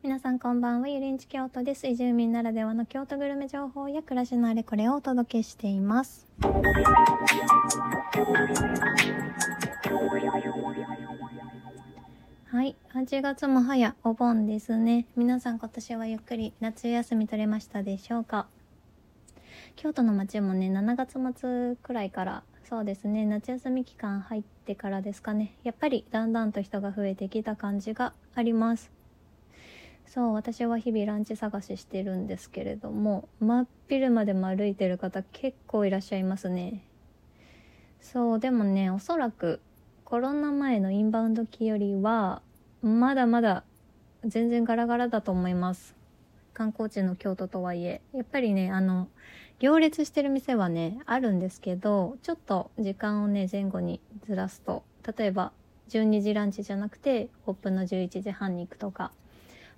皆さんこんばんは、ゆりんち京都です。移住民ならではの京都グルメ情報や暮らしのあれこれをお届けしています。はい、8月も早お盆ですね。皆さん今年はゆっくり夏休み取れましたでしょうか？京都の街もね、7月末くらいから、そうですね、夏休み期間入ってからですかね。やっぱりだんだんと人が増えてきた感じがあります。そう、私は日々ランチ探ししてるんですけれども、真っ昼までも歩いてる方結構いらっしゃいますね。そう、でもね、おそらくコロナ前のインバウンド期よりは、まだまだ全然ガラガラだと思います。観光地の京都とはいえ。やっぱりね、あの、行列してる店はね、あるんですけど、ちょっと時間をね、前後にずらすと、例えば12時ランチじゃなくて、オープンの11時半に行くとか、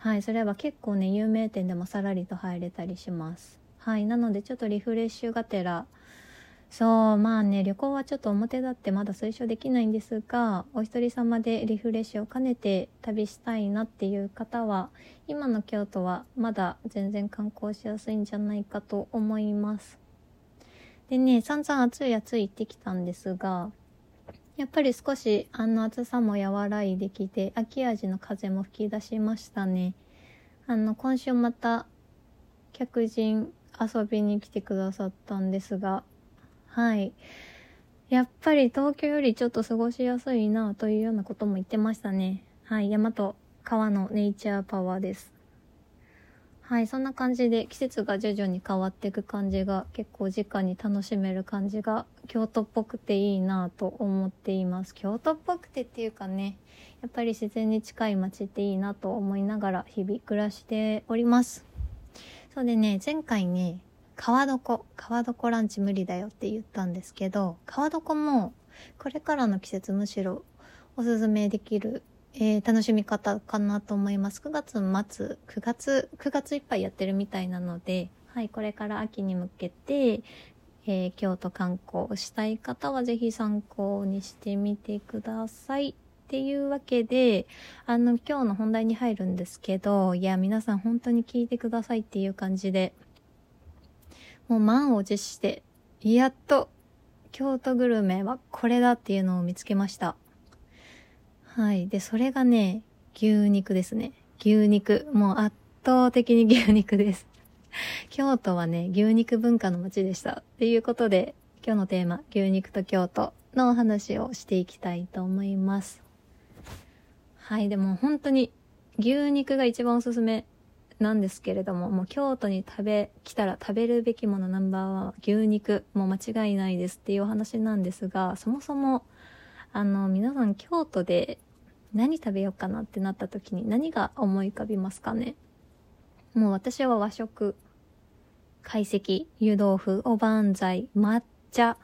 はい、それは結構ね、有名店でもさらりと入れたりします。はい、なのでちょっとリフレッシュがてら、そう、まあね、旅行はちょっと表立ってまだ推奨できないんですが、お一人様でリフレッシュを兼ねて旅したいなっていう方は、今の京都はまだ全然観光しやすいんじゃないかと思います。でね、散々暑い暑い行ってきたんですが、やっぱり少しあの暑さも和らいできて、秋味の風も吹き出しましたね。あの、今週また客人遊びに来てくださったんですが、はい。やっぱり東京よりちょっと過ごしやすいなというようなことも言ってましたね。はい。山と川のネイチャーパワーです。はい。そんな感じで季節が徐々に変わっていく感じが結構直に楽しめる感じが京都っぽくていいなと思っています。京都っぽくてっていうかね、やっぱり自然に近い街っていいなと思いながら日々暮らしております。そうでね、前回ね、川床、川床ランチ無理だよって言ったんですけど、川床もこれからの季節むしろおすすめできる、えー楽しみ方かなと思います。9月末、9月、9月いっぱいやってるみたいなので、はい、これから秋に向けて、えー京都観光したい方はぜひ参考にしてみてください。っていうわけで、あの、今日の本題に入るんですけど、いや、皆さん本当に聞いてくださいっていう感じで、もう満を持して、やっと、京都グルメはこれだっていうのを見つけました。はい。で、それがね、牛肉ですね。牛肉。もう圧倒的に牛肉です。京都はね、牛肉文化の街でした。っていうことで、今日のテーマ、牛肉と京都のお話をしていきたいと思います。はい。でも本当に牛肉が一番おすすめなんですけれども、もう京都に食べ、来たら食べるべきものナンバーワンは牛肉。もう間違いないですっていうお話なんですが、そもそも、あの、皆さん京都で何食べようかなってなった時に何が思い浮かびますかね？もう私は和食、懐石、湯豆腐、おばんざい、抹茶、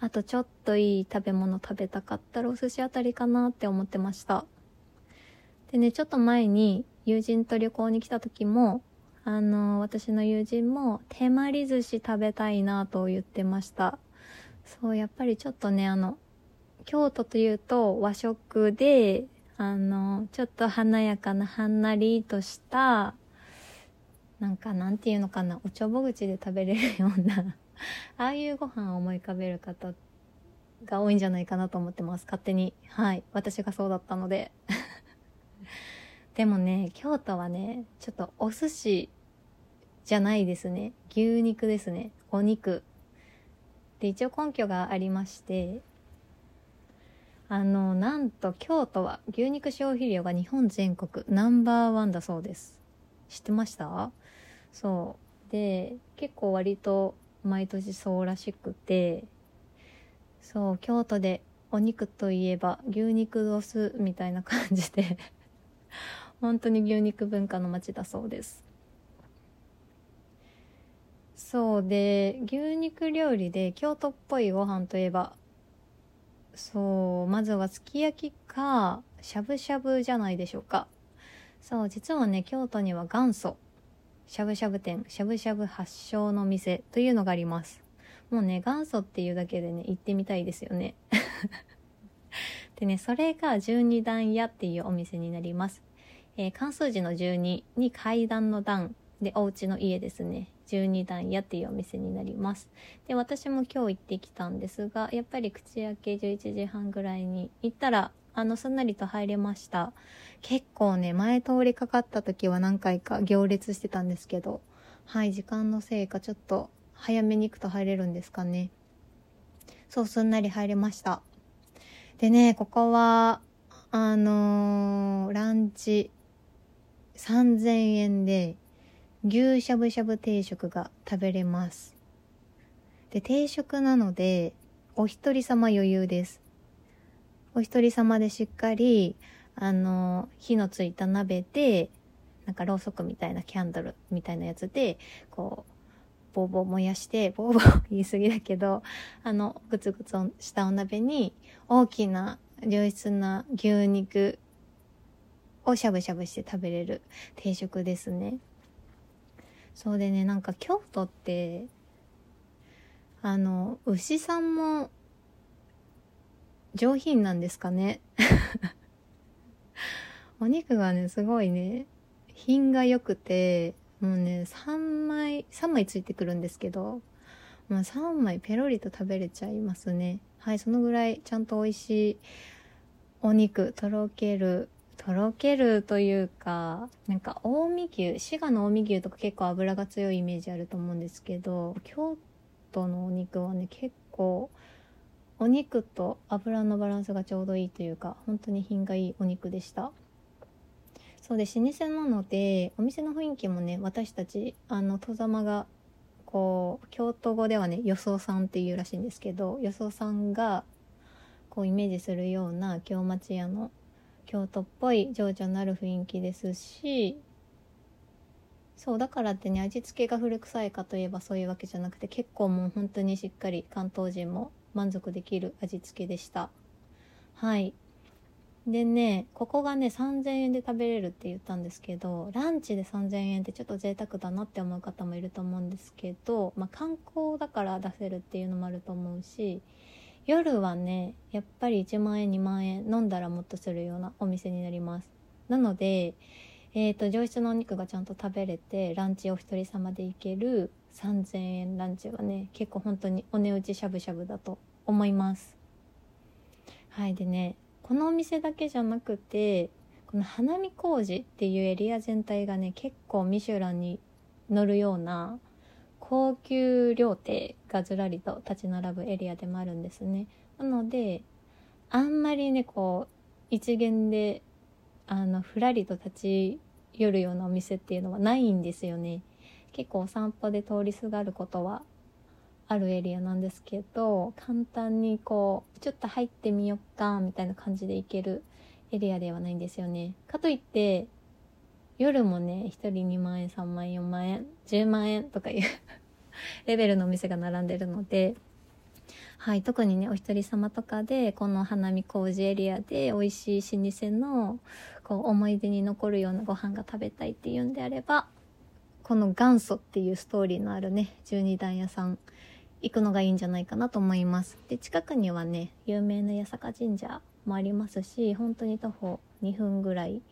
あとちょっといい食べ物食べたかったらお寿司あたりかなって思ってました。でね、ちょっと前に友人と旅行に来た時も、あの、私の友人も手まり寿司食べたいなと言ってました。そう、やっぱりちょっとね、あの、京都というと和食で、あの、ちょっと華やかなはんなりとした、なんかなんていうのかな、おちょぼ口で食べれるような、ああいうご飯を思い浮かべる方が多いんじゃないかなと思ってます。勝手に。はい。私がそうだったので。でもね、京都はね、ちょっとお寿司じゃないですね。牛肉ですね。お肉。で、一応根拠がありまして、あの、なんと京都は牛肉消費量が日本全国ナンバーワンだそうです。知ってました？そう。で、結構割と毎年そうらしくて、そう、京都でお肉といえば牛肉ロスみたいな感じで、本当に牛肉文化の街だそうです。そうで、牛肉料理で京都っぽいご飯といえば、そう、まずはすき焼きか、しゃぶしゃぶじゃないでしょうか。そう、実はね、京都には元祖、しゃぶしゃぶ店、しゃぶしゃぶ発祥の店というのがあります。もうね、元祖っていうだけでね、行ってみたいですよね。でね、それが十二段屋っていうお店になります。えー、関数字の12に階段の段でお家の家ですね。12段屋っていうお店になります。で私も今日行ってきたんですがやっぱり口開け11時半ぐらいに行ったらあのすんなりと入れました。結構ね前通りかかった時は何回か行列してたんですけどはい時間のせいかちょっと早めに行くと入れるんですかね。そうすんなり入れました。でねここはあのー、ランチ3000円で牛しゃぶしゃぶ定食が食べれます。で、定食なので、お一人様余裕です。お一人様でしっかり、あの、火のついた鍋で、なんかろうそくみたいなキャンドルみたいなやつで、こう、ボーボー燃やして、ボーボー言い過ぎだけど、あの、グツグツしたお鍋に、大きな良質な牛肉をしゃぶしゃぶして食べれる定食ですね。そうでねなんか京都ってあの牛さんも上品なんですかね。お肉がねすごいね品が良くてもうね3枚3枚ついてくるんですけどもう3枚ペロリと食べれちゃいますね。はいそのぐらいちゃんと美味しいお肉とろけるとろけるというかなんか近江牛滋賀の近江牛とか結構脂が強いイメージあると思うんですけど京都のお肉はね結構お肉と油のバランスがちょうどいいというか本当に品がいいお肉でした。そうで老舗なのでお店の雰囲気もね私たちあの戸様がこう京都語ではね予想さんっていうらしいんですけど予想さんがこうイメージするような京町屋の京都っぽい情緒のある雰囲気ですしそうだからってね味付けが古臭いかといえばそういうわけじゃなくて結構もう本当にしっかり関東人も満足できる味付けでした。はい。でねここがね3000円で食べれるって言ったんですけどランチで3000円ってちょっと贅沢だなって思う方もいると思うんですけど、まあ、観光だから出せるっていうのもあると思うし夜はねやっぱり1万円2万円飲んだらもっとするようなお店になります。なのでえーと、上質のお肉がちゃんと食べれてランチお一人様で行ける3000円ランチはね結構本当にお値打ちしゃぶしゃぶだと思います。はいでねこのお店だけじゃなくてこの花見工事っていうエリア全体がね結構ミシュランに乗るような高級料亭がずらりと立ち並ぶエリアでもあるんですね。なので、あんまりね、こう、一元で、あの、ふらりと立ち寄るようなお店っていうのはないんですよね。結構お散歩で通りすがることはあるエリアなんですけど、簡単にこう、ちょっと入ってみよっか、みたいな感じで行けるエリアではないんですよね。かといって、夜もね、1人2万円、3万円、4万円、10万円とかいうレベルのお店が並んでるので、はい、特にね、お一人様とかで、この花見工事エリアで美味しい老舗の、こう、思い出に残るようなご飯が食べたいっていうんであれば、この元祖っていうストーリーのあるね、12段屋さん、行くのがいいんじゃないかなと思います。で、近くにはね、有名な八坂神社もありますし、本当に徒歩2分ぐらい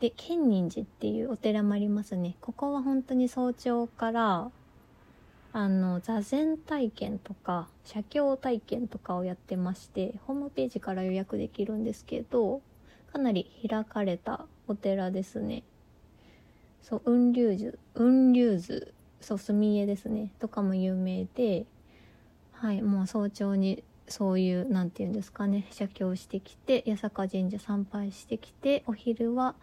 で建仁寺っていうお寺もありますねここは本当に早朝からあの座禅体験とか写経体験とかをやってましてホームページから予約できるんですけどかなり開かれたお寺ですね。そう雲龍図雲龍図そう墨絵ですね。とかも有名ではいもう早朝にそういう何て言うんですかね写経してきて八坂神社参拝してきてお昼は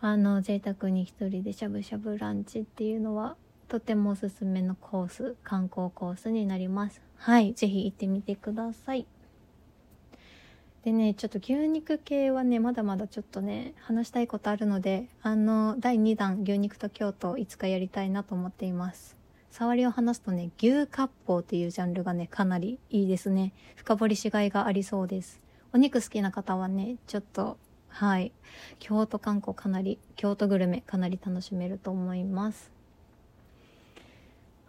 あの贅沢に一人でしゃぶしゃぶランチっていうのはとてもおすすめのコース観光コースになりますはい是非行ってみてくださいでねちょっと牛肉系はねまだまだちょっとね話したいことあるのであの第2弾牛肉と京都いつかやりたいなと思っています触りを話すとね牛割烹っていうジャンルがねかなりいいですね深掘りしがいがありそうですお肉好きな方はねちょっとはい。京都観光かなり、京都グルメかなり楽しめると思います。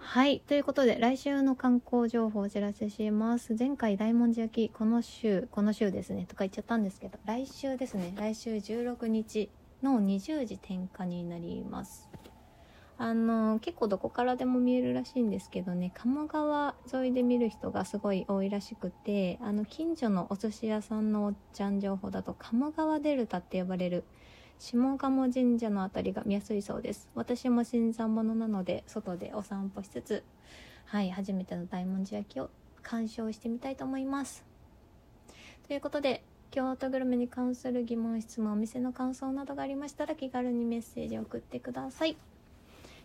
はい。ということで、来週の観光情報をお知らせします。前回大文字焼き、この週、この週ですね、とか言っちゃったんですけど、来週ですね、来週16日の20時点火になりますあの結構どこからでも見えるらしいんですけどね鴨川沿いで見る人がすごい多いらしくてあの近所のお寿司屋さんのおっちゃん情報だと鴨川デルタって呼ばれる下鴨神社の辺りが見やすいそうです。私も新参者なので外でお散歩しつつはい初めての大文字焼きを鑑賞してみたいと思います。ということで京都グルメに関する疑問質問お店の感想などがありましたら気軽にメッセージを送ってください。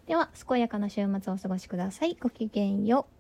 では健やかな週末をお過ごしください。ごきげんよう。